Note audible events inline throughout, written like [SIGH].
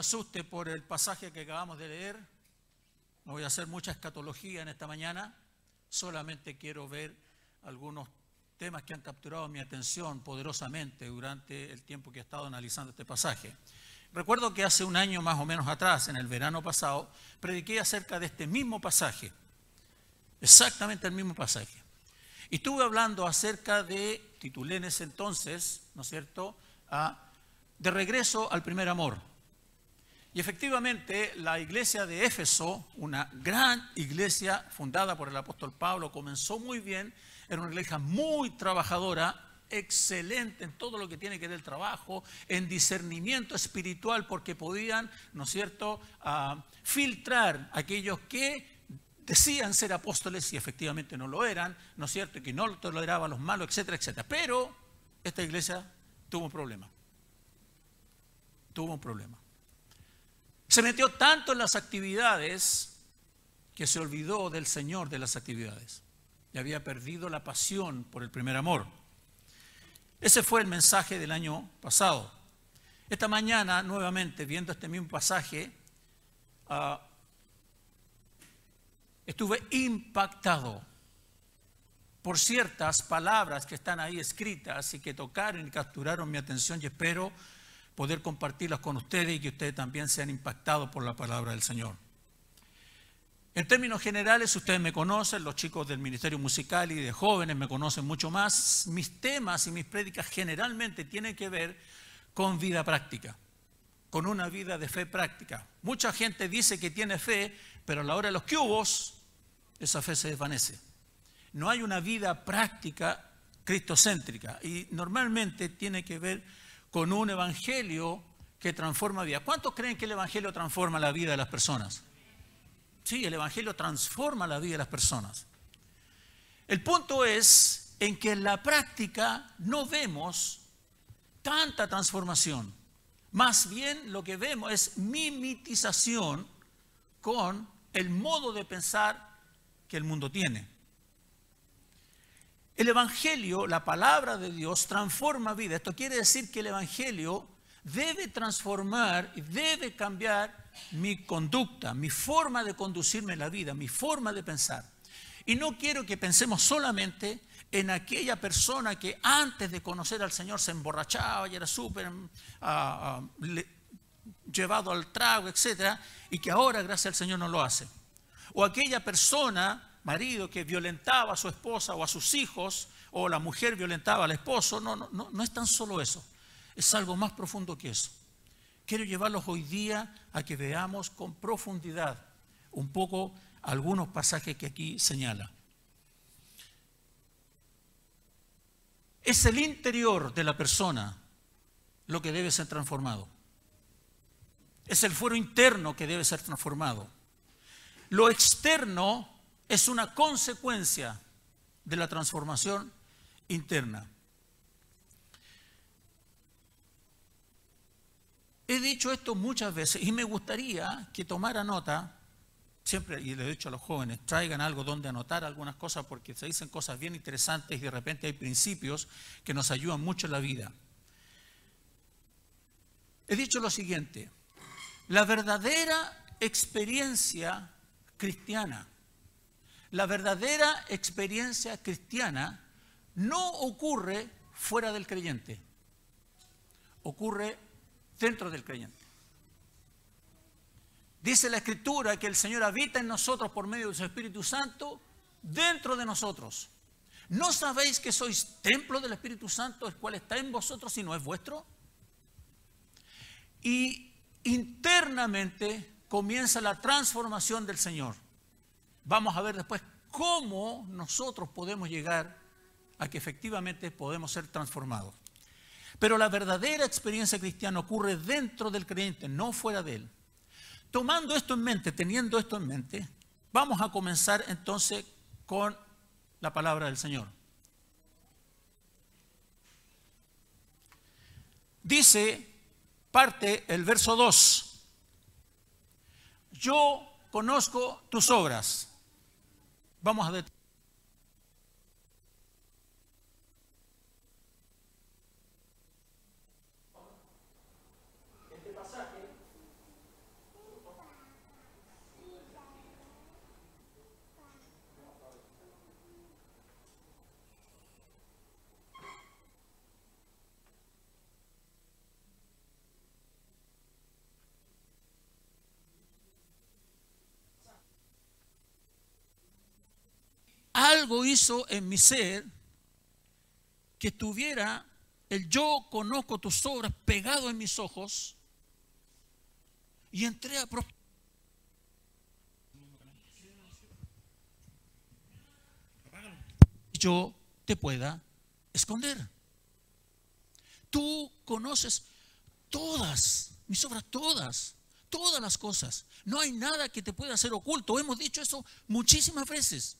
Asuste por el pasaje que acabamos de leer. No voy a hacer mucha escatología en esta mañana. Solamente quiero ver algunos temas que han capturado mi atención poderosamente durante el tiempo que he estado analizando este pasaje. Recuerdo que hace un año más o menos atrás, en el verano pasado, prediqué acerca de este mismo pasaje, exactamente el mismo pasaje. Y estuve hablando acerca de, titulé en ese entonces, ¿no es cierto?, de regreso al primer amor. Y efectivamente la iglesia de Éfeso, una gran iglesia fundada por el apóstol Pablo, comenzó muy bien, era una iglesia muy trabajadora, excelente en todo lo que tiene que ver el trabajo, en discernimiento espiritual, porque podían, ¿no es cierto?, ah, filtrar aquellos que decían ser apóstoles y efectivamente no lo eran, ¿no es cierto?, y que no toleraban los malos, etcétera, etcétera. Pero esta iglesia tuvo un problema. Tuvo un problema. Se metió tanto en las actividades que se olvidó del Señor de las actividades. Y había perdido la pasión por el primer amor. Ese fue el mensaje del año pasado. Esta mañana, nuevamente, viendo este mismo pasaje, ah, estuve impactado por ciertas palabras que están ahí escritas y que tocaron y capturaron mi atención y espero poder compartirlas con ustedes y que ustedes también sean impactados por la palabra del Señor. En términos generales, ustedes me conocen, los chicos del Ministerio Musical y de jóvenes me conocen mucho más. Mis temas y mis prédicas generalmente tienen que ver con vida práctica, con una vida de fe práctica. Mucha gente dice que tiene fe, pero a la hora de los cubos, esa fe se desvanece. No hay una vida práctica cristocéntrica y normalmente tiene que ver con un evangelio que transforma vida. ¿Cuántos creen que el evangelio transforma la vida de las personas? Sí, el Evangelio transforma la vida de las personas. El punto es en que en la práctica no vemos tanta transformación. Más bien lo que vemos es mimetización con el modo de pensar que el mundo tiene. El Evangelio, la palabra de Dios, transforma vida. Esto quiere decir que el Evangelio debe transformar y debe cambiar mi conducta, mi forma de conducirme en la vida, mi forma de pensar. Y no quiero que pensemos solamente en aquella persona que antes de conocer al Señor se emborrachaba y era súper ah, ah, llevado al trago, etc. Y que ahora, gracias al Señor, no lo hace. O aquella persona, marido, que violentaba a su esposa o a sus hijos, o la mujer violentaba al esposo. No, no, no, no es tan solo eso. Es algo más profundo que eso. Quiero llevarlos hoy día a que veamos con profundidad un poco algunos pasajes que aquí señala. Es el interior de la persona lo que debe ser transformado. Es el fuero interno que debe ser transformado. Lo externo es una consecuencia de la transformación interna. He dicho esto muchas veces y me gustaría que tomara nota, siempre, y le he dicho a los jóvenes, traigan algo donde anotar algunas cosas porque se dicen cosas bien interesantes y de repente hay principios que nos ayudan mucho en la vida. He dicho lo siguiente, la verdadera experiencia cristiana, la verdadera experiencia cristiana no ocurre fuera del creyente, ocurre dentro del creyente. Dice la Escritura que el Señor habita en nosotros por medio de su Espíritu Santo dentro de nosotros. ¿No sabéis que sois templo del Espíritu Santo, el cual está en vosotros y no es vuestro? Y internamente comienza la transformación del Señor. Vamos a ver después cómo nosotros podemos llegar a que efectivamente podemos ser transformados. Pero la verdadera experiencia cristiana ocurre dentro del creyente, no fuera de él. Tomando esto en mente, teniendo esto en mente, vamos a comenzar entonces con la palabra del Señor. Dice parte el verso 2. Yo conozco tus obras. Vamos a algo hizo en mi ser que tuviera el yo conozco tus obras pegado en mis ojos y entré a yo te pueda esconder. Tú conoces todas, mis obras todas, todas las cosas. No hay nada que te pueda hacer oculto. Hemos dicho eso muchísimas veces.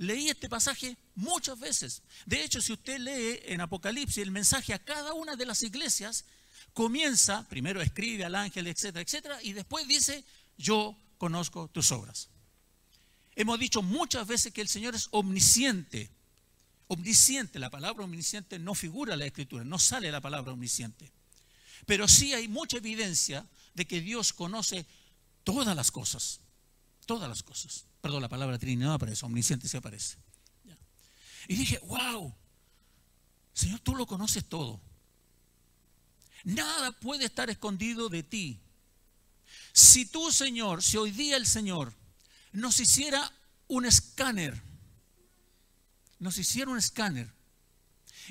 Leí este pasaje muchas veces. De hecho, si usted lee en Apocalipsis el mensaje a cada una de las iglesias, comienza, primero escribe al ángel, etcétera, etcétera, y después dice, yo conozco tus obras. Hemos dicho muchas veces que el Señor es omnisciente. Omnisciente, la palabra omnisciente no figura en la escritura, no sale la palabra omnisciente. Pero sí hay mucha evidencia de que Dios conoce todas las cosas, todas las cosas. Perdón, la palabra Trinidad aparece, omnisciente se aparece. Y dije, wow, Señor, tú lo conoces todo. Nada puede estar escondido de ti. Si tú, Señor, si hoy día el Señor nos hiciera un escáner, nos hiciera un escáner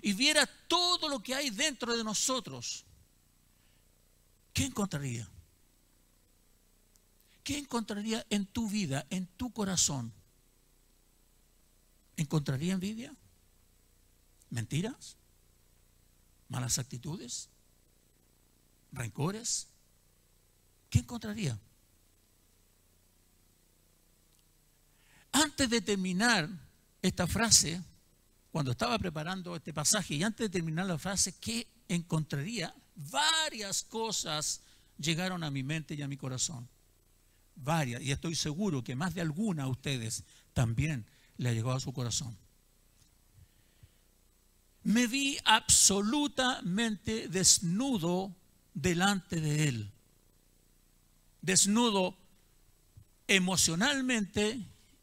y viera todo lo que hay dentro de nosotros, ¿qué encontraría? ¿Qué encontraría en tu vida, en tu corazón? ¿Encontraría envidia? ¿Mentiras? ¿Malas actitudes? ¿Rencores? ¿Qué encontraría? Antes de terminar esta frase, cuando estaba preparando este pasaje y antes de terminar la frase, ¿qué encontraría? Varias cosas llegaron a mi mente y a mi corazón varias, y estoy seguro que más de alguna a ustedes también le ha llegado a su corazón. Me vi absolutamente desnudo delante de Él. Desnudo emocionalmente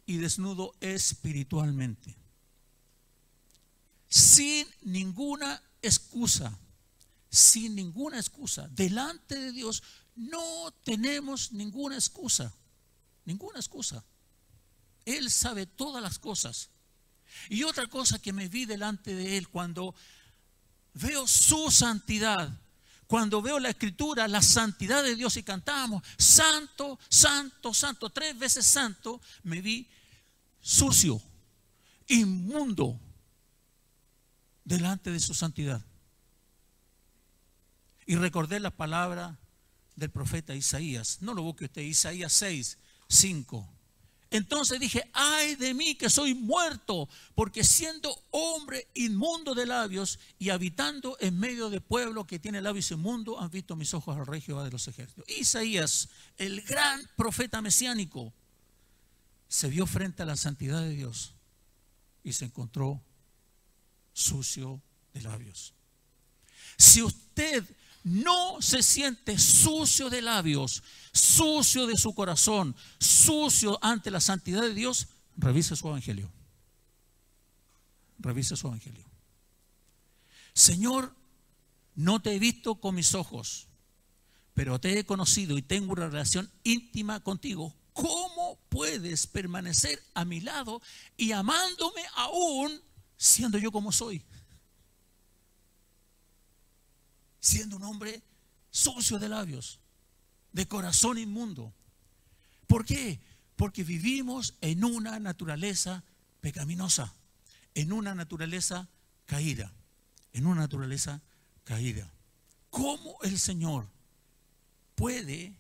y desnudo espiritualmente. Sin ninguna excusa, sin ninguna excusa, delante de Dios no tenemos ninguna excusa, ninguna excusa. Él sabe todas las cosas. Y otra cosa que me vi delante de Él cuando veo su santidad, cuando veo la escritura, la santidad de Dios y cantábamos, santo, santo, santo, tres veces santo, me vi sucio, inmundo, delante de su santidad. Y recordé la palabra del profeta Isaías. No lo busque usted, Isaías 6, 5. Entonces dije, ay de mí que soy muerto, porque siendo hombre inmundo de labios y habitando en medio de pueblo que tiene labios inmundos, han visto mis ojos al rey Jehová de los ejércitos. Isaías, el gran profeta mesiánico, se vio frente a la santidad de Dios y se encontró sucio de labios. Si usted no se siente sucio de labios, sucio de su corazón, sucio ante la santidad de Dios, revise su evangelio. Revise su evangelio. Señor, no te he visto con mis ojos, pero te he conocido y tengo una relación íntima contigo. ¿Cómo puedes permanecer a mi lado y amándome aún siendo yo como soy? Siendo un hombre sucio de labios, de corazón inmundo. ¿Por qué? Porque vivimos en una naturaleza pecaminosa, en una naturaleza caída, en una naturaleza caída. ¿Cómo el Señor puede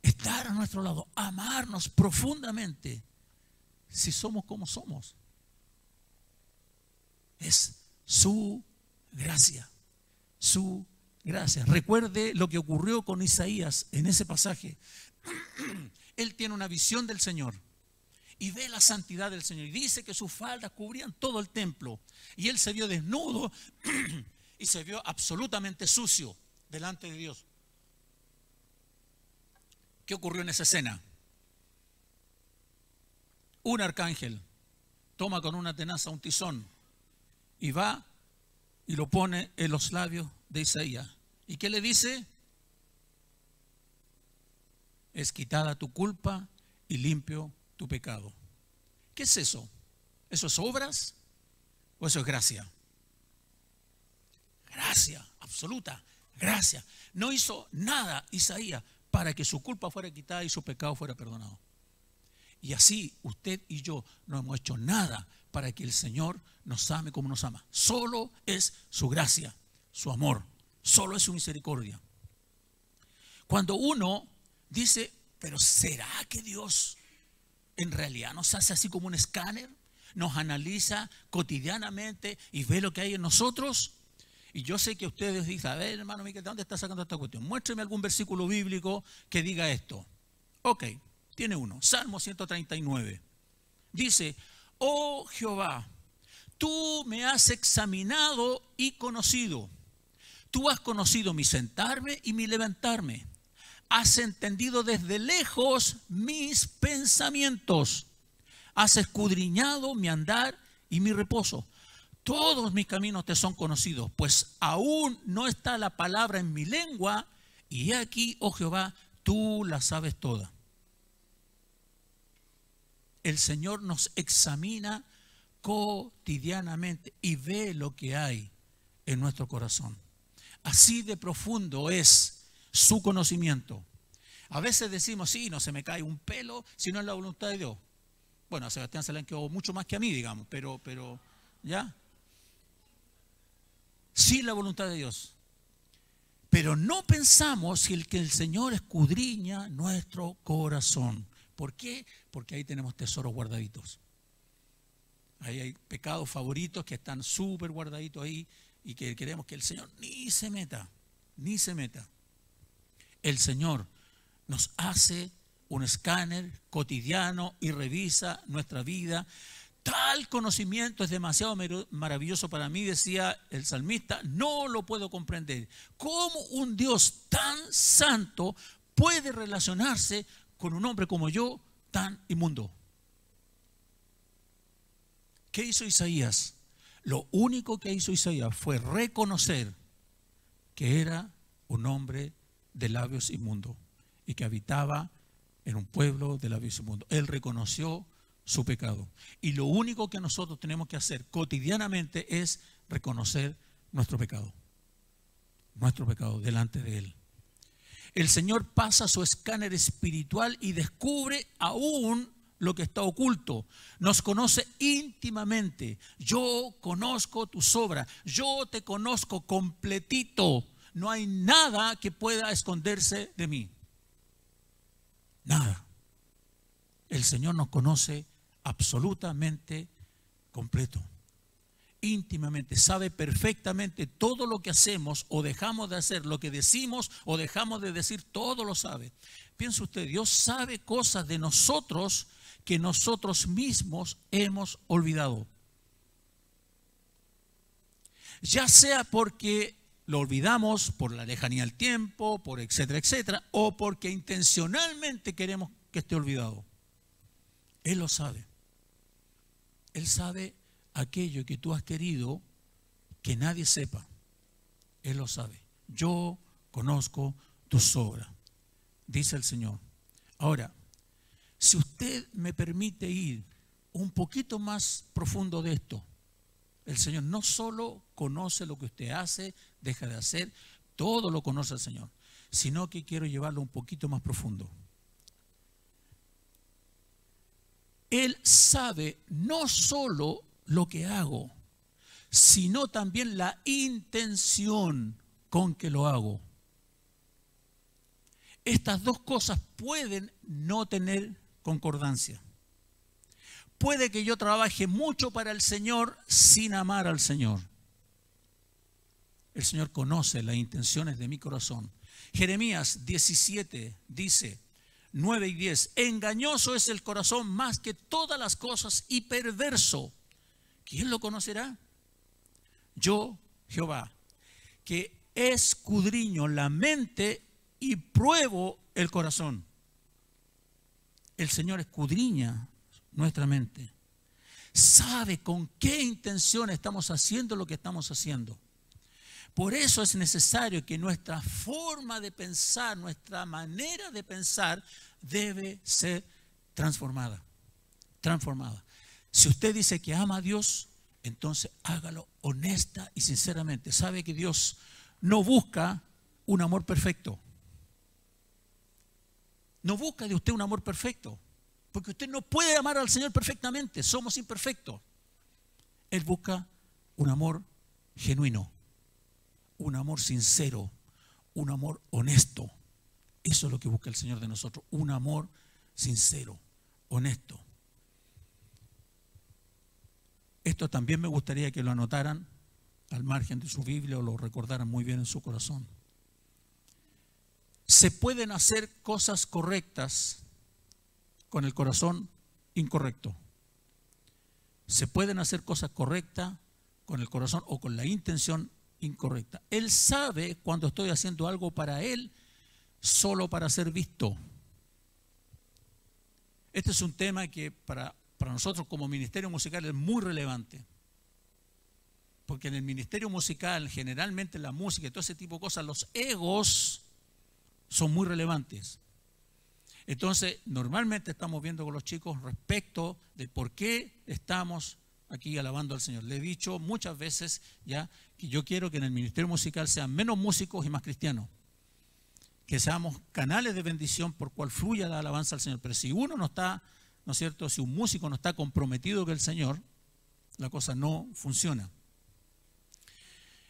estar a nuestro lado, amarnos profundamente si somos como somos? Es su gracia su gracia. Recuerde lo que ocurrió con Isaías en ese pasaje. [CLEARS THROAT] Él tiene una visión del Señor y ve la santidad del Señor y dice que sus faldas cubrían todo el templo y él se vio desnudo [CLEARS THROAT] y se vio absolutamente sucio delante de Dios. ¿Qué ocurrió en esa escena? Un arcángel toma con una tenaza un tizón y va y lo pone en los labios de Isaías. ¿Y qué le dice? Es quitada tu culpa y limpio tu pecado. ¿Qué es eso? ¿Eso es obras o eso es gracia? Gracia, absoluta, gracia. No hizo nada Isaías para que su culpa fuera quitada y su pecado fuera perdonado. Y así usted y yo no hemos hecho nada para que el Señor nos ame como nos ama. Solo es su gracia, su amor, solo es su misericordia. Cuando uno dice, pero ¿será que Dios en realidad nos hace así como un escáner? Nos analiza cotidianamente y ve lo que hay en nosotros. Y yo sé que ustedes dicen, a ver, hermano Miguel, ¿de dónde está sacando esta cuestión? Muéstreme algún versículo bíblico que diga esto. Ok, tiene uno. Salmo 139. Dice, oh Jehová, tú me has examinado y conocido. Tú has conocido mi sentarme y mi levantarme. Has entendido desde lejos mis pensamientos. Has escudriñado mi andar y mi reposo todos mis caminos te son conocidos, pues aún no está la palabra en mi lengua, y aquí, oh Jehová, tú la sabes toda. El Señor nos examina cotidianamente y ve lo que hay en nuestro corazón. Así de profundo es su conocimiento. A veces decimos, sí, no se me cae un pelo si no es la voluntad de Dios. Bueno, a Sebastián se le han quedado mucho más que a mí, digamos, pero, pero, ¿ya? sin la voluntad de Dios. Pero no pensamos que el, que el Señor escudriña nuestro corazón. ¿Por qué? Porque ahí tenemos tesoros guardaditos. Ahí hay pecados favoritos que están súper guardaditos ahí y que queremos que el Señor ni se meta, ni se meta. El Señor nos hace un escáner cotidiano y revisa nuestra vida Tal conocimiento es demasiado maravilloso para mí, decía el salmista, no lo puedo comprender. ¿Cómo un Dios tan santo puede relacionarse con un hombre como yo, tan inmundo? ¿Qué hizo Isaías? Lo único que hizo Isaías fue reconocer que era un hombre de labios inmundos y que habitaba en un pueblo de labios inmundos. Él reconoció su pecado. Y lo único que nosotros tenemos que hacer cotidianamente es reconocer nuestro pecado. Nuestro pecado delante de Él. El Señor pasa su escáner espiritual y descubre aún lo que está oculto. Nos conoce íntimamente. Yo conozco tus obras. Yo te conozco completito. No hay nada que pueda esconderse de mí. Nada. El Señor nos conoce absolutamente completo, íntimamente, sabe perfectamente todo lo que hacemos o dejamos de hacer, lo que decimos o dejamos de decir, todo lo sabe. Piensa usted, Dios sabe cosas de nosotros que nosotros mismos hemos olvidado. Ya sea porque lo olvidamos por la lejanía del tiempo, por etcétera, etcétera, o porque intencionalmente queremos que esté olvidado. Él lo sabe. Él sabe aquello que tú has querido que nadie sepa. Él lo sabe. Yo conozco tus obras, dice el Señor. Ahora, si usted me permite ir un poquito más profundo de esto, el Señor no solo conoce lo que usted hace, deja de hacer, todo lo conoce el Señor, sino que quiero llevarlo un poquito más profundo. Él sabe no solo lo que hago, sino también la intención con que lo hago. Estas dos cosas pueden no tener concordancia. Puede que yo trabaje mucho para el Señor sin amar al Señor. El Señor conoce las intenciones de mi corazón. Jeremías 17 dice, 9 y 10. Engañoso es el corazón más que todas las cosas y perverso. ¿Quién lo conocerá? Yo, Jehová, que escudriño la mente y pruebo el corazón. El Señor escudriña nuestra mente. Sabe con qué intención estamos haciendo lo que estamos haciendo. Por eso es necesario que nuestra forma de pensar, nuestra manera de pensar debe ser transformada. Transformada. Si usted dice que ama a Dios, entonces hágalo honesta y sinceramente. Sabe que Dios no busca un amor perfecto. No busca de usted un amor perfecto, porque usted no puede amar al Señor perfectamente, somos imperfectos. Él busca un amor genuino, un amor sincero, un amor honesto. Eso es lo que busca el Señor de nosotros, un amor sincero, honesto. Esto también me gustaría que lo anotaran al margen de su Biblia o lo recordaran muy bien en su corazón. Se pueden hacer cosas correctas con el corazón incorrecto. Se pueden hacer cosas correctas con el corazón o con la intención incorrecta. Él sabe cuando estoy haciendo algo para Él solo para ser visto. Este es un tema que para, para nosotros como ministerio musical es muy relevante. Porque en el ministerio musical, generalmente la música y todo ese tipo de cosas, los egos son muy relevantes. Entonces, normalmente estamos viendo con los chicos respecto de por qué estamos aquí alabando al Señor. Le he dicho muchas veces ya que yo quiero que en el ministerio musical sean menos músicos y más cristianos. Que seamos canales de bendición por cual fluya la alabanza al Señor. Pero si uno no está, ¿no es cierto? Si un músico no está comprometido con el Señor, la cosa no funciona.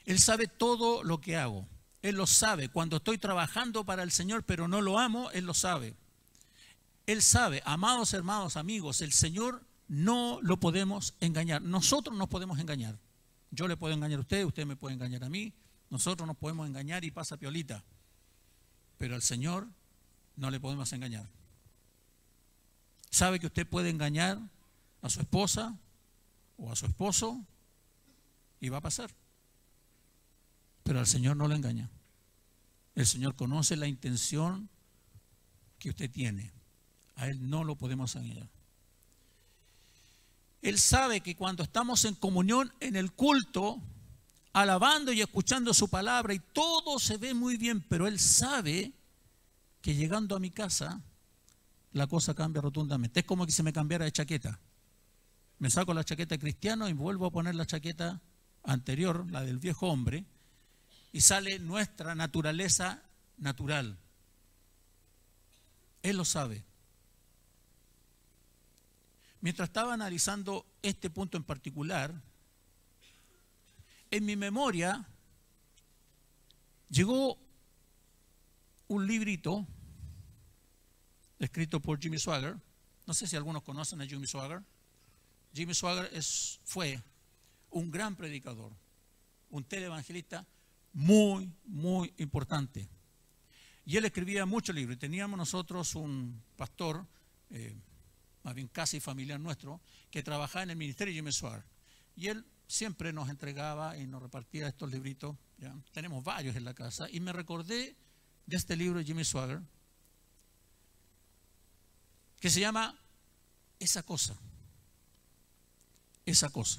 Él sabe todo lo que hago. Él lo sabe. Cuando estoy trabajando para el Señor pero no lo amo, Él lo sabe. Él sabe, amados hermanos, amigos, el Señor no lo podemos engañar. Nosotros nos podemos engañar. Yo le puedo engañar a usted, usted me puede engañar a mí. Nosotros nos podemos engañar y pasa piolita. Pero al Señor no le podemos engañar. ¿Sabe que usted puede engañar a su esposa o a su esposo? Y va a pasar. Pero al Señor no lo engaña. El Señor conoce la intención que usted tiene. A Él no lo podemos engañar. Él sabe que cuando estamos en comunión en el culto, alabando y escuchando su palabra, y todo se ve muy bien, pero Él sabe que llegando a mi casa, la cosa cambia rotundamente. Es como que se me cambiara de chaqueta. Me saco la chaqueta cristiana y vuelvo a poner la chaqueta anterior, la del viejo hombre, y sale nuestra naturaleza natural. Él lo sabe. Mientras estaba analizando este punto en particular, en mi memoria llegó un librito escrito por Jimmy Swagger. No sé si algunos conocen a Jimmy Swagger. Jimmy Swagger es, fue un gran predicador, un televangelista muy, muy importante. Y él escribía muchos libros. Teníamos nosotros un pastor, eh, más bien casi familiar nuestro, que trabajaba en el ministerio de Jimmy Swagger. Y él siempre nos entregaba y nos repartía estos libritos. ¿ya? Tenemos varios en la casa. Y me recordé de este libro de Jimmy Swagger, que se llama Esa cosa. Esa cosa.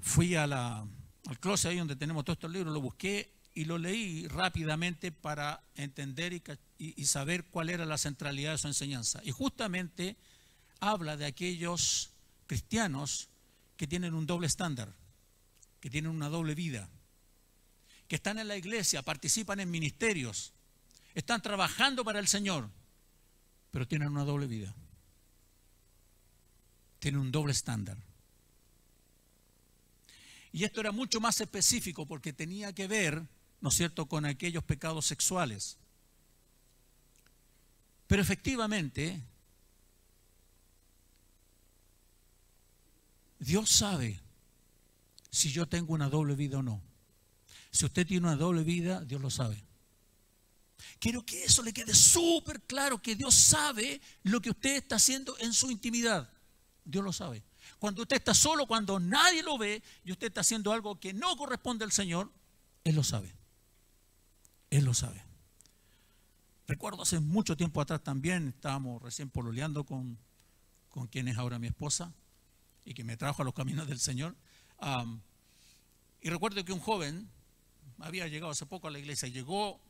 Fui a al closet ahí donde tenemos todos estos libros, lo busqué y lo leí rápidamente para entender y, saber cuál era la centralidad de su enseñanza. Y justamente habla de aquellos cristianos que tienen un doble estándar, que tienen una doble vida, que están en la iglesia, participan en ministerios, están trabajando para el Señor, pero tienen una doble vida. Tienen un doble estándar. Y esto era mucho más específico porque tenía que ver ¿no es cierto?, con aquellos pecados sexuales. Pero efectivamente, Dios sabe si yo tengo una doble vida o no. Si usted tiene una doble vida, Dios lo sabe. Quiero que eso le quede súper claro, que Dios sabe lo que usted está haciendo en su intimidad. Dios lo sabe. Cuando usted está solo, cuando nadie lo ve y usted está haciendo algo que no corresponde al Señor, Él lo sabe. Él lo sabe. Recuerdo hace mucho tiempo atrás también, estábamos recién pololeando con, con quien es ahora mi esposa y que me trajo a los caminos del Señor. y recuerdo que un joven había llegado hace poco a la iglesia, llegó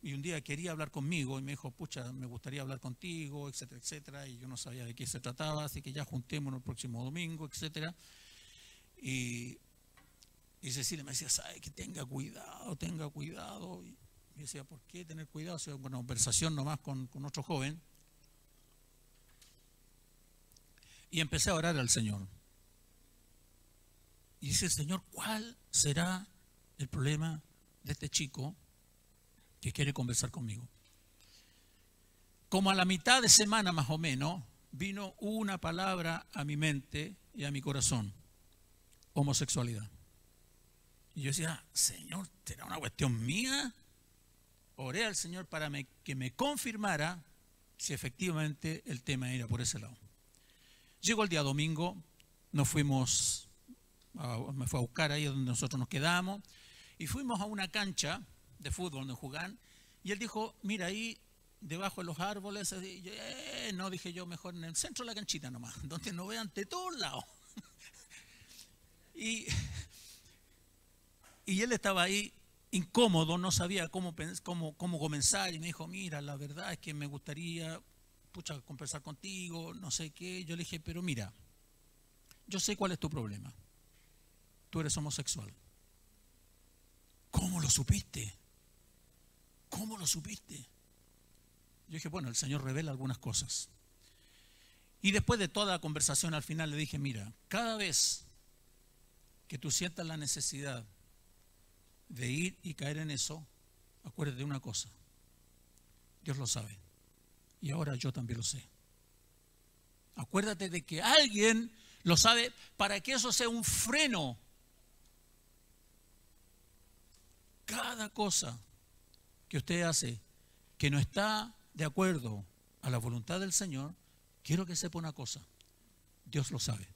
y un día quería hablar conmigo y me dijo, pucha, me gustaría hablar contigo, etcétera, etcétera, y yo no sabía de qué se trataba, así que ya juntémonos el próximo domingo, etcétera. Y, y Cecilia me decía, sabe que tenga cuidado, tenga cuidado. Y me decía, ¿por qué tener cuidado? Sea, una conversación nomás con, con otro joven. Y empecé a orar al Señor. Y dice, Señor, ¿cuál será el problema de este chico que quiere conversar conmigo? Como a la mitad de semana más o menos, vino una palabra a mi mente y a mi corazón, homosexualidad. Y yo decía, Señor, ¿será una cuestión mía? Oré al Señor para que me confirmara si efectivamente el tema era por ese lado. Llegó el día domingo, nos fuimos, me fue a buscar ahí donde nosotros nos quedamos, y fuimos a una cancha de fútbol donde jugar, y él dijo, mira ahí debajo de los árboles, eh, no dije yo, mejor en el centro de la canchita nomás, [LAUGHS] donde no vean de todos lados. [LAUGHS] y, y él estaba ahí incómodo, no sabía cómo, cómo, cómo comenzar, y me dijo, mira, la verdad es que me gustaría pucha, conversar contigo, no sé qué. Yo le dije, pero mira, yo sé cuál es tu problema. Tú eres homosexual. ¿Cómo lo supiste? ¿Cómo lo supiste? Yo dije, bueno, el Señor revela algunas cosas. Y después de toda la conversación al final le dije, mira, cada vez que tú sientas la necesidad de ir y caer en eso, acuérdate de una cosa, Dios lo sabe. Y ahora yo también lo sé. Acuérdate de que alguien lo sabe para que eso sea un freno. Cada cosa que usted hace que no está de acuerdo a la voluntad del Señor, quiero que sepa una cosa. Dios lo sabe.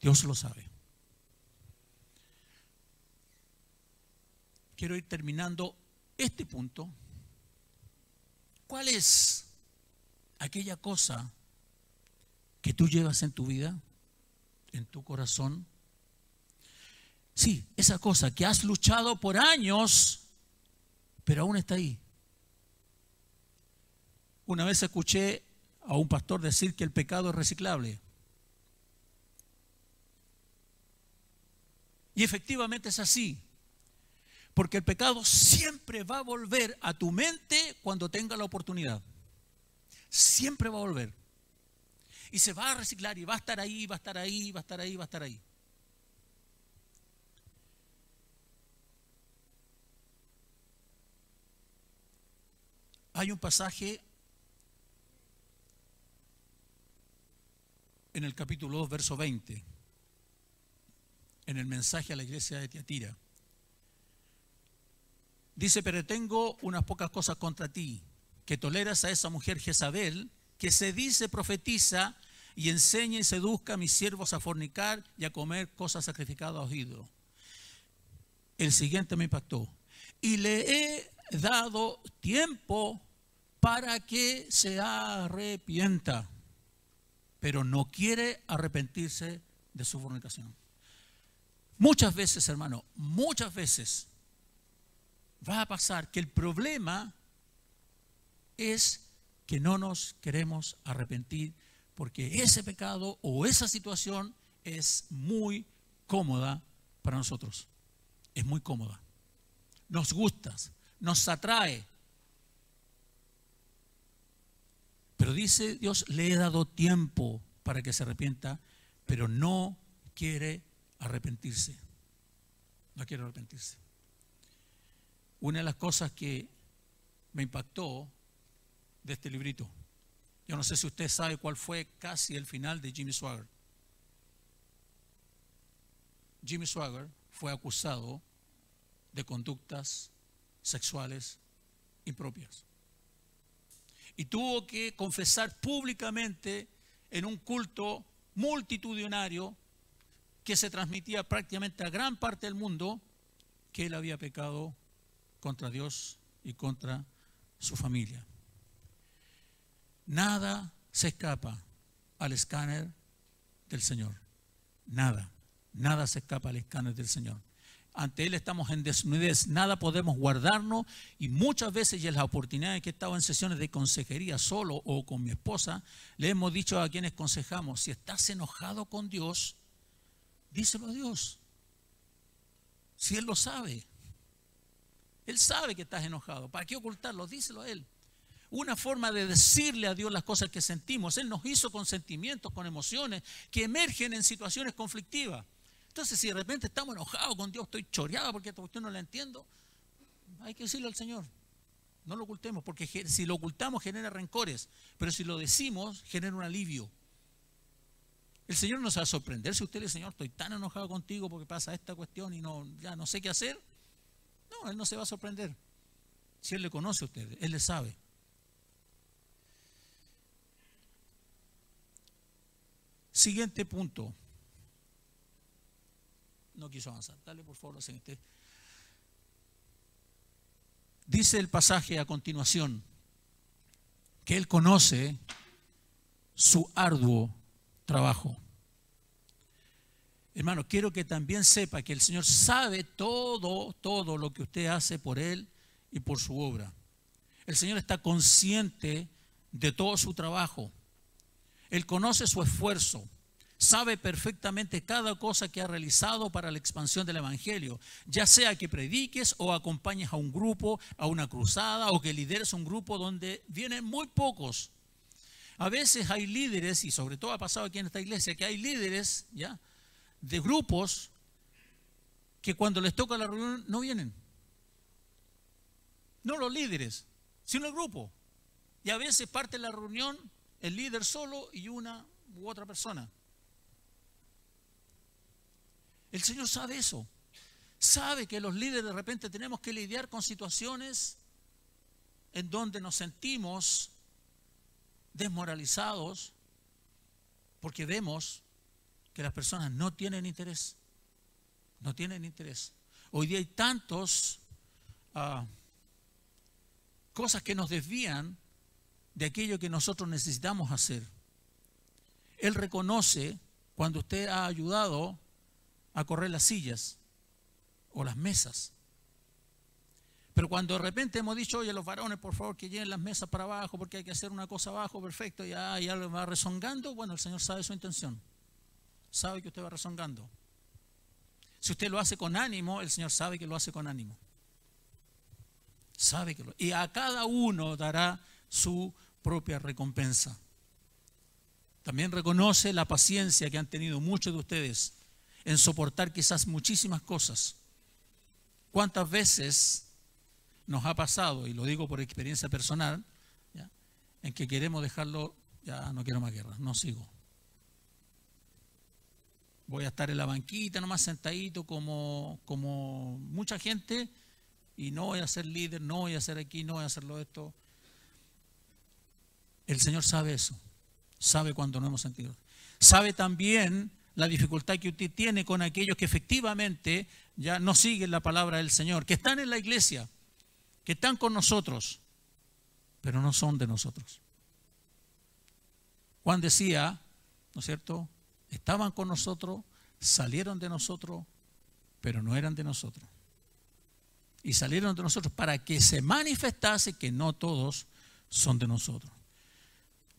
Dios lo sabe. Quiero ir terminando este punto ¿Cuál es aquella cosa que tú llevas en tu vida, en tu corazón? Sí, esa cosa que has luchado por años, pero aún está ahí. Una vez escuché a un pastor decir que el pecado es reciclable. Y efectivamente es así. Porque el pecado siempre va a volver a tu mente cuando tenga la oportunidad. Siempre va a volver. Y se va a reciclar y va a estar ahí, va a estar ahí, va a estar ahí, va a estar ahí. Hay un pasaje en el capítulo 2, verso 20, en el mensaje a la iglesia de Tiatira. Dice, pero tengo unas pocas cosas contra ti, que toleras a esa mujer Jezabel, que se dice profetiza y enseña y seduzca a mis siervos a fornicar y a comer cosas sacrificadas a ídolos. El siguiente me impactó. Y le he dado tiempo para que se arrepienta, pero no quiere arrepentirse de su fornicación. Muchas veces, hermano, muchas veces va a pasar que el problema es que no nos queremos arrepentir porque ese pecado o esa situación es muy cómoda para nosotros. Es muy cómoda. Nos gusta, nos atrae. Pero dice Dios, le he dado tiempo para que se arrepienta, pero no quiere arrepentirse. No quiere arrepentirse. Una de las cosas que me impactó de este librito, yo no sé si usted sabe cuál fue casi el final de Jimmy Swagger. Jimmy Swagger fue acusado de conductas sexuales impropias. Y tuvo que confesar públicamente en un culto multitudinario que se transmitía prácticamente a gran parte del mundo que él había pecado contra Dios y contra su familia. Nada se escapa al escáner del Señor. Nada, nada se escapa al escáner del Señor. Ante Él estamos en desnudez, nada podemos guardarnos y muchas veces y en las oportunidades que he estado en sesiones de consejería solo o con mi esposa, le hemos dicho a quienes consejamos, si estás enojado con Dios, díselo a Dios. Si Él lo sabe. Él sabe que estás enojado. ¿Para qué ocultarlo? Díselo a Él. Una forma de decirle a Dios las cosas que sentimos. Él nos hizo con sentimientos, con emociones que emergen en situaciones conflictivas. Entonces, si de repente estamos enojados con Dios, estoy choreado porque esta cuestión no la entiendo, hay que decirle al Señor. No lo ocultemos, porque si lo ocultamos genera rencores, pero si lo decimos genera un alivio. El Señor nos va a sorprender si usted le dice, Señor, estoy tan enojado contigo porque pasa esta cuestión y no, ya no sé qué hacer. No, Él no se va a sorprender. Si Él le conoce a usted, Él le sabe. Siguiente punto. No quiso avanzar. Dale por favor lo siguiente. Dice el pasaje a continuación que Él conoce su arduo trabajo. Hermano, quiero que también sepa que el Señor sabe todo, todo lo que usted hace por Él y por su obra. El Señor está consciente de todo su trabajo. Él conoce su esfuerzo, sabe perfectamente cada cosa que ha realizado para la expansión del Evangelio, ya sea que prediques o acompañes a un grupo, a una cruzada o que lideres un grupo donde vienen muy pocos a veces hay líderes, y sobre todo ha pasado aquí en esta iglesia, que hay líderes ya de grupos que cuando les toca la reunión no vienen. No los líderes, sino el grupo. Y a veces parte la reunión el líder solo y una u otra persona. El Señor sabe eso. Sabe que los líderes de repente tenemos que lidiar con situaciones en donde nos sentimos desmoralizados porque vemos que las personas no tienen interés. No tienen interés. Hoy día hay tantos ah, cosas que nos desvían de aquello que nosotros necesitamos hacer. Él reconoce cuando usted ha ayudado a correr las sillas o las mesas. Pero cuando de repente hemos dicho, oye, los varones, por favor, que lleven las mesas para abajo porque hay que hacer una cosa abajo, perfecto, ya, ya lo va rezongando, bueno, el Señor sabe su intención. Sabe que usted va rezongando. Si usted lo hace con ánimo, el Señor sabe que lo hace con ánimo. Sabe que lo Y a cada uno dará su propia recompensa. También reconoce la paciencia que han tenido muchos de ustedes en soportar quizás muchísimas cosas. ¿Cuántas veces nos ha pasado, y lo digo por experiencia personal, en que queremos dejarlo, ya no quiero más guerra, no sigo. Voy a estar en la banquita, nomás sentadito como, como mucha gente, y no voy a ser líder, no voy a ser aquí, no voy a hacerlo esto. El Señor sabe eso, sabe cuando no hemos sentido. Sabe también la dificultad que usted tiene con aquellos que efectivamente ya no siguen la palabra del Señor, que están en la iglesia, que están con nosotros, pero no son de nosotros. Juan decía, ¿no es cierto? Estaban con nosotros, salieron de nosotros, pero no eran de nosotros. Y salieron de nosotros para que se manifestase que no todos son de nosotros.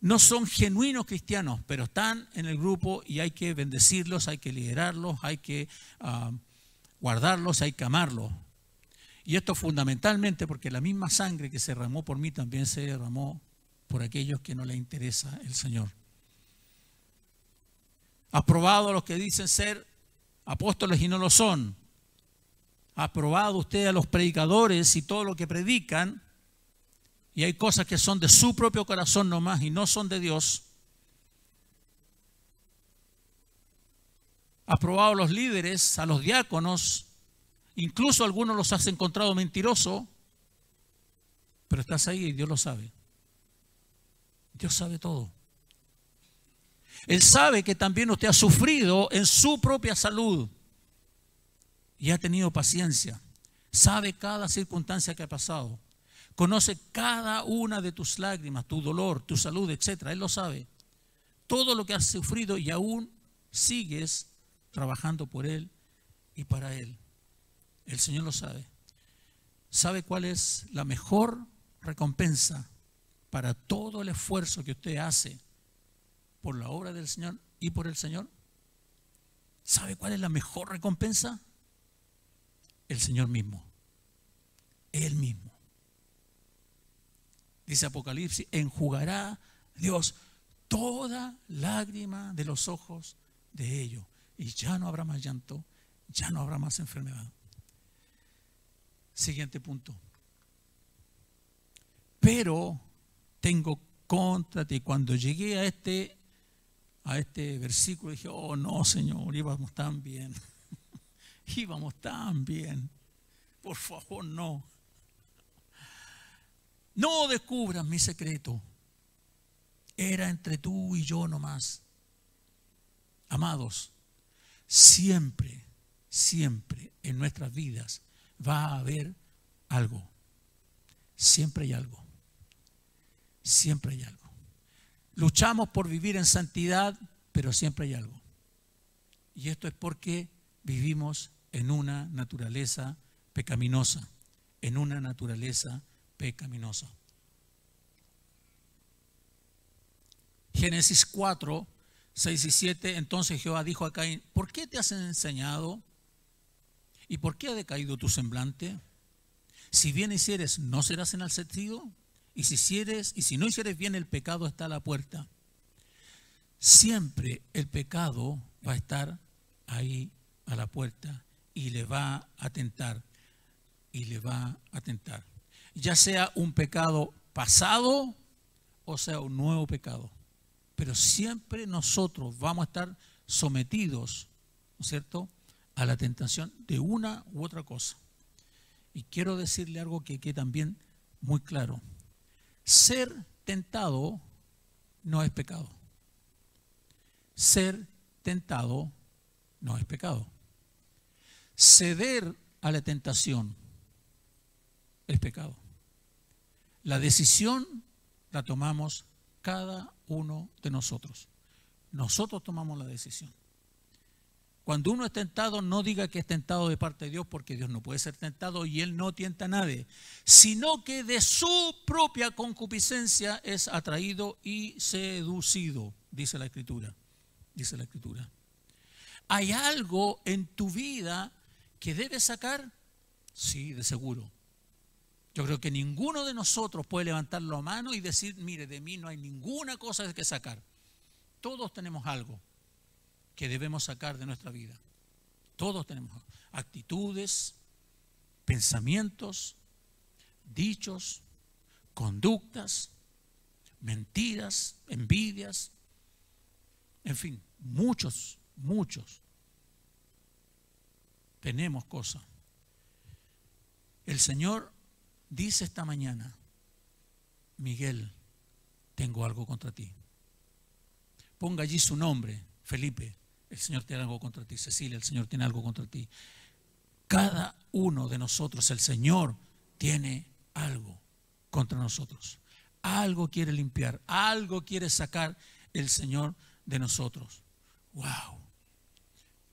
No son genuinos cristianos, pero están en el grupo y hay que bendecirlos, hay que liderarlos, hay que ah, guardarlos, hay que amarlos. Y esto fundamentalmente porque la misma sangre que se derramó por mí también se derramó por aquellos que no le interesa el Señor. Ha probado a los que dicen ser apóstoles y no lo son. Ha probado usted a los predicadores y todo lo que predican. Y hay cosas que son de su propio corazón nomás y no son de Dios. Ha probado a los líderes, a los diáconos Incluso algunos los has encontrado mentiroso, pero estás ahí y Dios lo sabe. Dios sabe todo. Él sabe que también usted ha sufrido en su propia salud y ha tenido paciencia. Sabe cada circunstancia que ha pasado. Conoce cada una de tus lágrimas, tu dolor, tu salud, etc. Él lo sabe. Todo lo que has sufrido y aún sigues trabajando por Él y para Él. El Señor lo sabe. ¿Sabe cuál es la mejor recompensa para todo el esfuerzo que usted hace por la obra del Señor y por el Señor? ¿Sabe cuál es la mejor recompensa? El Señor mismo. Él mismo. Dice Apocalipsis, enjugará Dios toda lágrima de los ojos de ellos. Y ya no habrá más llanto, ya no habrá más enfermedad. Siguiente punto. Pero tengo contra ti. Cuando llegué a este, a este versículo dije, oh no, Señor, íbamos tan bien. [LAUGHS] íbamos tan bien. Por favor, no. No descubras mi secreto. Era entre tú y yo nomás. Amados, siempre, siempre en nuestras vidas va a haber algo. Siempre hay algo. Siempre hay algo. Luchamos por vivir en santidad, pero siempre hay algo. Y esto es porque vivimos en una naturaleza pecaminosa, en una naturaleza pecaminosa. Génesis 4, 6 y 7, entonces Jehová dijo a Caín, ¿por qué te has enseñado? ¿Y por qué ha decaído tu semblante? Si bien hicieres, ¿no serás enaltecido? Y si hicieres, y si no hicieres bien, el pecado está a la puerta. Siempre el pecado va a estar ahí a la puerta y le va a tentar. Y le va a tentar. Ya sea un pecado pasado o sea un nuevo pecado. Pero siempre nosotros vamos a estar sometidos, ¿no es cierto?, a la tentación de una u otra cosa. Y quiero decirle algo que quede también muy claro. Ser tentado no es pecado. Ser tentado no es pecado. Ceder a la tentación es pecado. La decisión la tomamos cada uno de nosotros. Nosotros tomamos la decisión. Cuando uno es tentado, no diga que es tentado de parte de Dios, porque Dios no puede ser tentado y Él no tienta a nadie, sino que de su propia concupiscencia es atraído y seducido, dice la Escritura. Dice la Escritura. ¿Hay algo en tu vida que debes sacar? Sí, de seguro. Yo creo que ninguno de nosotros puede levantar la mano y decir, mire, de mí no hay ninguna cosa que sacar. Todos tenemos algo que debemos sacar de nuestra vida. Todos tenemos actitudes, pensamientos, dichos, conductas, mentiras, envidias, en fin, muchos, muchos. Tenemos cosas. El Señor dice esta mañana, Miguel, tengo algo contra ti. Ponga allí su nombre, Felipe, el Señor tiene algo contra ti. Cecilia, el Señor tiene algo contra ti. Cada uno de nosotros, el Señor tiene algo contra nosotros. Algo quiere limpiar, algo quiere sacar el Señor de nosotros. Wow.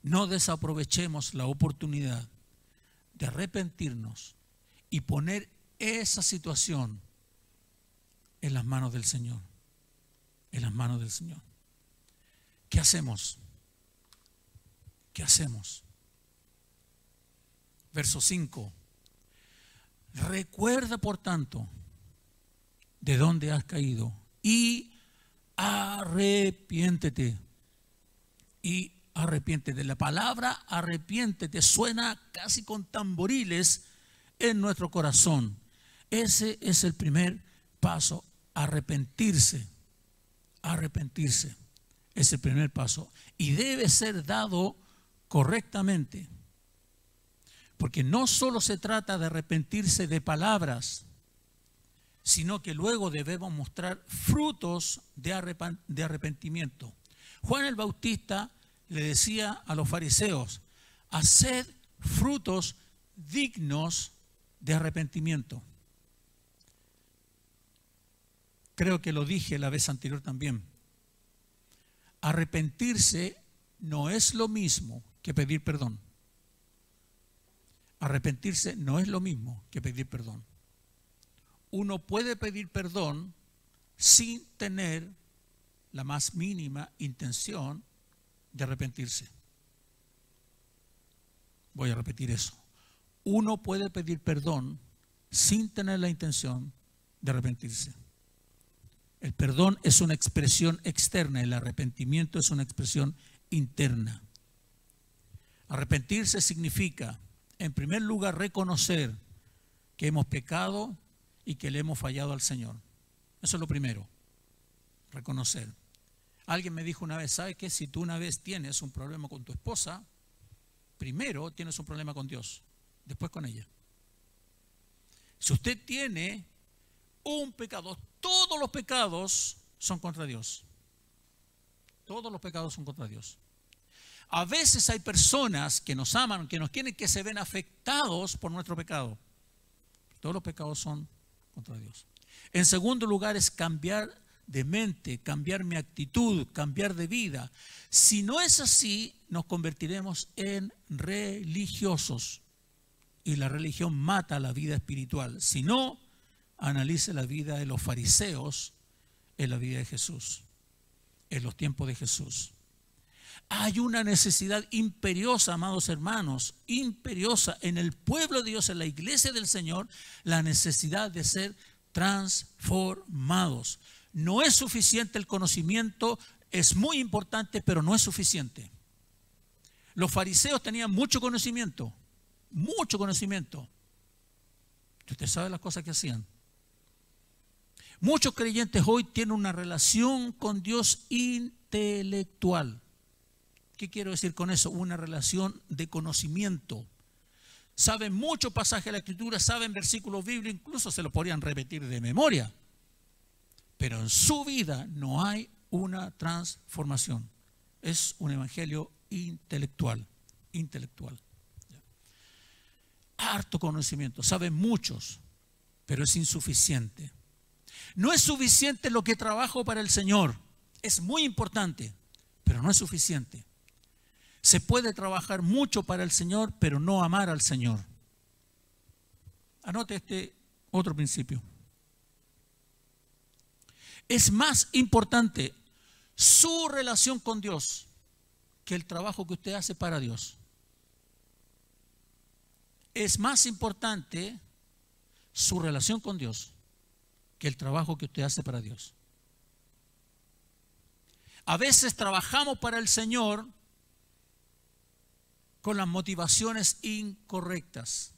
No desaprovechemos la oportunidad de arrepentirnos y poner esa situación en las manos del Señor. En las manos del Señor. ¿Qué hacemos? ¿Qué hacemos? Verso 5. Recuerda, por tanto, de dónde has caído y arrepiéntete. Y arrepiéntete. La palabra arrepiéntete suena casi con tamboriles en nuestro corazón. Ese es el primer paso, arrepentirse. Arrepentirse es el primer paso. Y debe ser dado correctamente. Porque no solo se trata de arrepentirse de palabras, sino que luego debemos mostrar frutos de arrepentimiento. Juan el Bautista le decía a los fariseos, haced frutos dignos de arrepentimiento. Creo que lo dije la vez anterior también. Arrepentirse no es lo mismo que pedir perdón. arrepentirse no es lo mismo que pedir perdón. Uno puede pedir perdón sin tener la más mínima intención de arrepentirse. Voy a repetir eso. Uno puede pedir perdón sin tener la intención de arrepentirse. El perdón es una expresión externa, el arrepentimiento es una expresión interna. Arrepentirse significa, en primer lugar, reconocer que hemos pecado y que le hemos fallado al Señor. Eso es lo primero, reconocer. Alguien me dijo una vez, ¿sabe qué? Si tú una vez tienes un problema con tu esposa, primero tienes un problema con Dios, después con ella. Si usted tiene un pecado, todos los pecados son contra Dios. Todos los pecados son contra Dios. A veces hay personas que nos aman, que nos quieren que se ven afectados por nuestro pecado. Todos los pecados son contra Dios. En segundo lugar es cambiar de mente, cambiar mi actitud, cambiar de vida. Si no es así, nos convertiremos en religiosos. Y la religión mata la vida espiritual. Si no, analice la vida de los fariseos en la vida de Jesús, en los tiempos de Jesús. Hay una necesidad imperiosa, amados hermanos, imperiosa en el pueblo de Dios, en la iglesia del Señor, la necesidad de ser transformados. No es suficiente el conocimiento, es muy importante, pero no es suficiente. Los fariseos tenían mucho conocimiento, mucho conocimiento. Usted sabe las cosas que hacían. Muchos creyentes hoy tienen una relación con Dios intelectual. ¿Qué quiero decir con eso? Una relación de conocimiento. Saben mucho pasaje de la Escritura, saben versículos bíblicos, incluso se lo podrían repetir de memoria pero en su vida no hay una transformación. Es un evangelio intelectual, intelectual. Harto conocimiento, saben muchos, pero es insuficiente. No es suficiente lo que trabajo para el Señor, es muy importante, pero no es suficiente. Se puede trabajar mucho para el Señor, pero no amar al Señor. Anote este otro principio es más importante su relación con Dios que el trabajo que usted hace para Dios. Es más importante su relación con Dios que el trabajo que usted hace para Dios. A veces trabajamos para el Señor con las motivaciones incorrectas.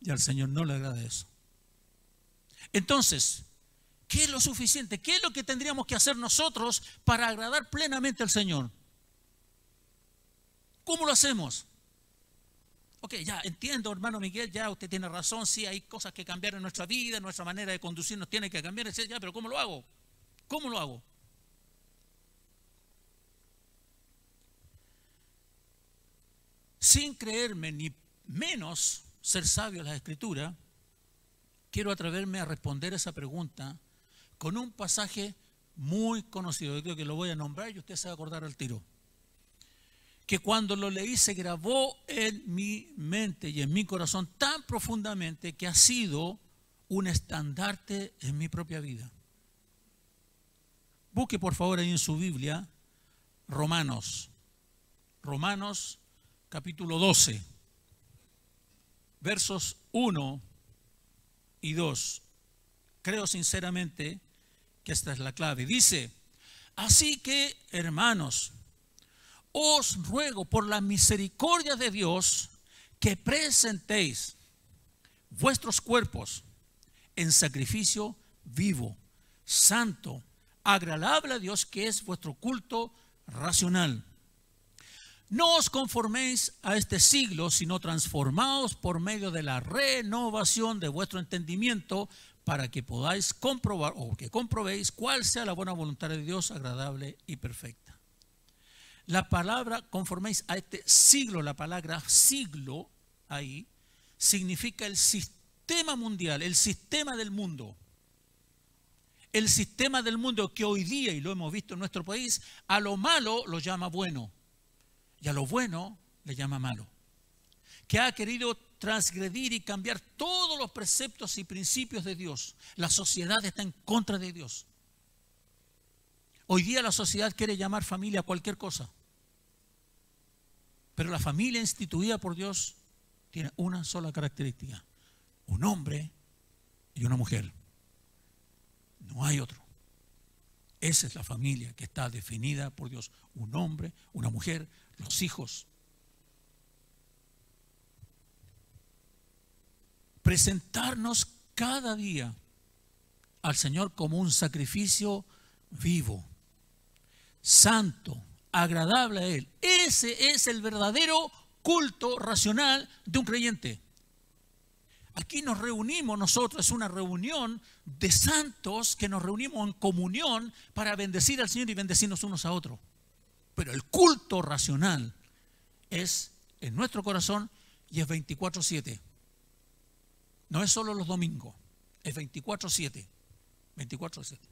Y al Señor no le agrada eso. Entonces, ¿qué es lo suficiente? ¿Qué es lo que tendríamos que hacer nosotros para agradar plenamente al Señor? ¿Cómo lo hacemos? Ok, ya entiendo, hermano Miguel, ya usted tiene razón, sí hay cosas que cambiar en nuestra vida, nuestra manera de conducir nos tiene que cambiar, ya, pero ¿cómo lo hago? ¿Cómo lo hago? Sin creerme ni menos ser sabio en la escritura, quiero atreverme a responder esa pregunta con un pasaje muy conocido. Yo creo que lo voy a nombrar y usted se va a acordar al tiro. Que cuando lo leí se grabó en mi mente y en mi corazón tan profundamente que ha sido un estandarte en mi propia vida. Busque por favor ahí en su Biblia Romanos. Romanos capítulo 12, versos 1 y dos. Creo sinceramente que esta es la clave. Dice, así que hermanos, os ruego por la misericordia de Dios que presentéis vuestros cuerpos en sacrificio vivo, santo, agradable a Dios, que es vuestro culto racional. No os conforméis a este siglo, sino transformaos por medio de la renovación de vuestro entendimiento para que podáis comprobar o que comprobéis cuál sea la buena voluntad de Dios agradable y perfecta. La palabra conforméis a este siglo, la palabra siglo ahí significa el sistema mundial, el sistema del mundo. El sistema del mundo que hoy día, y lo hemos visto en nuestro país, a lo malo lo llama bueno y a lo bueno le llama malo. que ha querido transgredir y cambiar todos los preceptos y principios de Dios. La sociedad está en contra de Dios. Hoy día la sociedad quiere llamar familia a cualquier cosa. Pero la familia instituida por Dios tiene una sola característica. Un hombre y una mujer. No hay otro. Esa es la familia que está definida por Dios. Un hombre, una mujer, los hijos. Presentarnos cada día al Señor como un sacrificio vivo, santo, agradable a Él. Ese es el verdadero culto racional de un creyente. Aquí nos reunimos nosotros, es una reunión de santos que nos reunimos en comunión para bendecir al Señor y bendecirnos unos a otros. Pero el culto racional es en nuestro corazón y es 24/7. No es solo los domingos, es 24/7. 24/7.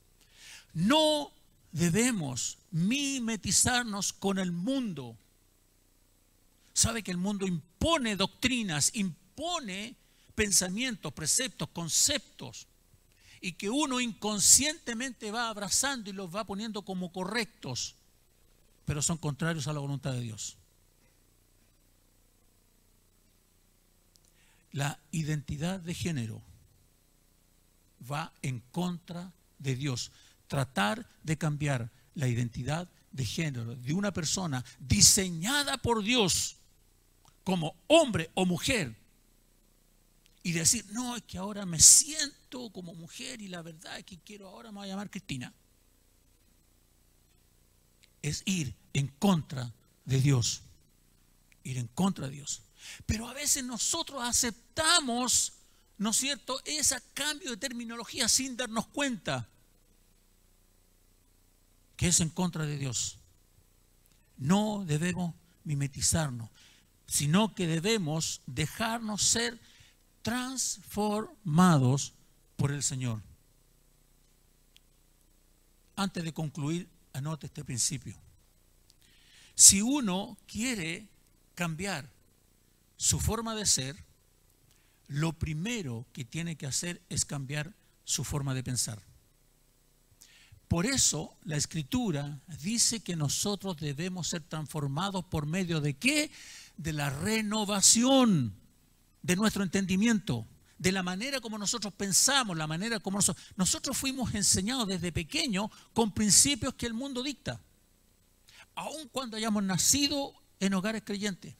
No debemos mimetizarnos con el mundo. Sabe que el mundo impone doctrinas, impone pensamientos, preceptos, conceptos, y que uno inconscientemente va abrazando y los va poniendo como correctos, pero son contrarios a la voluntad de Dios. La identidad de género va en contra de Dios. Tratar de cambiar la identidad de género de una persona diseñada por Dios como hombre o mujer y decir, no, es que ahora me siento como mujer y la verdad es que quiero ahora me voy a llamar Cristina. Es ir en contra de Dios. Ir en contra de Dios. Pero a veces nosotros aceptamos, ¿no es cierto?, ese cambio de terminología sin darnos cuenta que es en contra de Dios. No debemos mimetizarnos, sino que debemos dejarnos ser transformados por el Señor. Antes de concluir, anote este principio. Si uno quiere cambiar su forma de ser, lo primero que tiene que hacer es cambiar su forma de pensar. Por eso la escritura dice que nosotros debemos ser transformados por medio de qué? De la renovación de nuestro entendimiento, de la manera como nosotros pensamos, la manera como nosotros... Nosotros fuimos enseñados desde pequeños con principios que el mundo dicta, aun cuando hayamos nacido en hogares creyentes.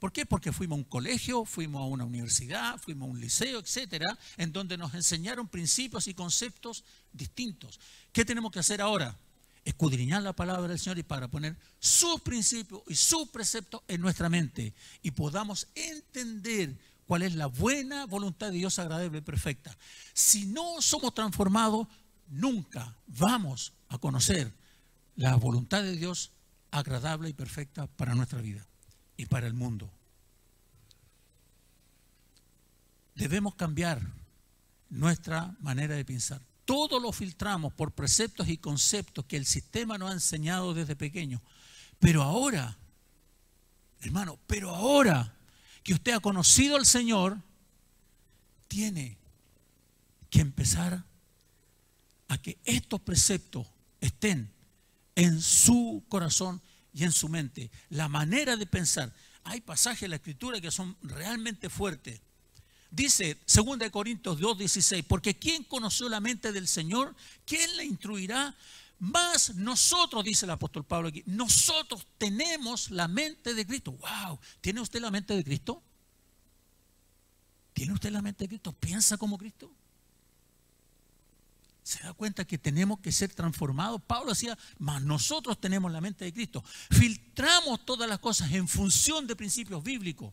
¿Por qué? Porque fuimos a un colegio, fuimos a una universidad, fuimos a un liceo, etcétera, en donde nos enseñaron principios y conceptos distintos. ¿Qué tenemos que hacer ahora? Escudriñar la palabra del Señor y para poner sus principios y sus preceptos en nuestra mente y podamos entender cuál es la buena voluntad de Dios agradable y perfecta. Si no somos transformados, nunca vamos a conocer la voluntad de Dios agradable y perfecta para nuestra vida y para el mundo. Debemos cambiar nuestra manera de pensar. Todo lo filtramos por preceptos y conceptos que el sistema nos ha enseñado desde pequeño. Pero ahora, hermano, pero ahora que usted ha conocido al Señor, tiene que empezar a que estos preceptos estén en su corazón y en su mente. La manera de pensar. Hay pasajes en la Escritura que son realmente fuertes. Dice 2 Corintios 2:16, porque ¿quién conoció la mente del Señor? ¿Quién le instruirá? Más nosotros, dice el apóstol Pablo aquí, nosotros tenemos la mente de Cristo. ¡Wow! ¿Tiene usted la mente de Cristo? ¿Tiene usted la mente de Cristo? ¿Piensa como Cristo? Se da cuenta que tenemos que ser transformados. Pablo decía, más nosotros tenemos la mente de Cristo. Filtramos todas las cosas en función de principios bíblicos.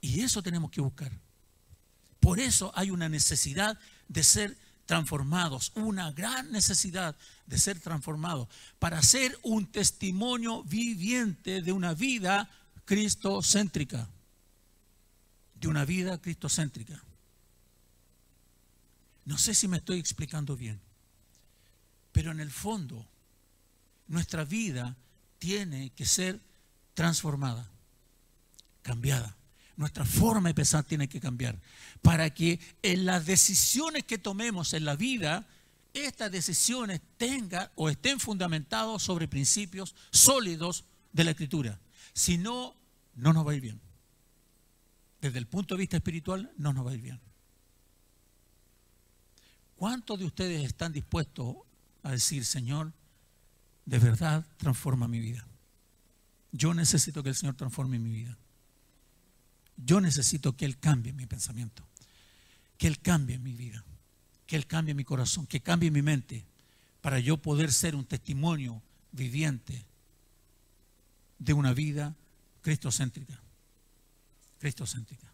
Y eso tenemos que buscar. Por eso hay una necesidad de ser transformados, una gran necesidad de ser transformados para ser un testimonio viviente de una vida cristocéntrica, de una vida cristocéntrica. No sé si me estoy explicando bien, pero en el fondo nuestra vida tiene que ser transformada. cambiada. Nuestra forma de pensar tiene que cambiar para que en las decisiones que tomemos en la vida, estas decisiones tengan o estén fundamentadas sobre principios sólidos de la Escritura. Si no, no nos va a ir bien. Desde el punto de vista espiritual, no nos va a ir bien. ¿Cuántos de ustedes están dispuestos a decir, Señor, de verdad transforma mi vida? Yo necesito que el Señor transforme mi vida. Yo necesito que Él cambie mi pensamiento, que Él cambie mi vida, que Él cambie mi corazón, que cambie mi mente, para yo poder ser un testimonio viviente de una vida cristocéntrica. Cristocéntrica.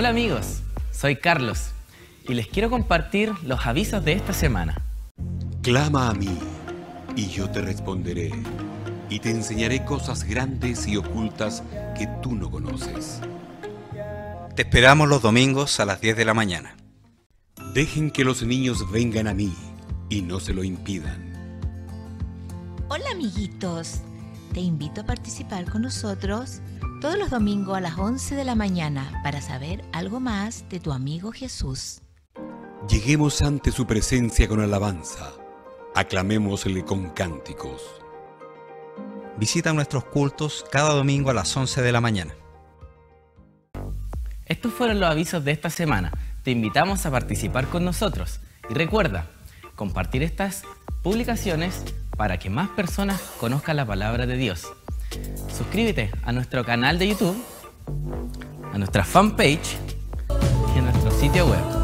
Hola amigos, soy Carlos y les quiero compartir los avisos de esta semana. Clama a mí y yo te responderé y te enseñaré cosas grandes y ocultas que tú no conoces. Te esperamos los domingos a las 10 de la mañana. Dejen que los niños vengan a mí y no se lo impidan. Hola amiguitos, te invito a participar con nosotros todos los domingos a las 11 de la mañana para saber algo más de tu amigo Jesús. Lleguemos ante su presencia con alabanza, aclamémosle con cánticos. Visita nuestros cultos cada domingo a las 11 de la mañana. Estos fueron los avisos de esta semana. Te invitamos a participar con nosotros. Y recuerda, compartir estas publicaciones para que más personas conozcan la palabra de Dios. Suscríbete a nuestro canal de YouTube, a nuestra fanpage y a nuestro sitio web.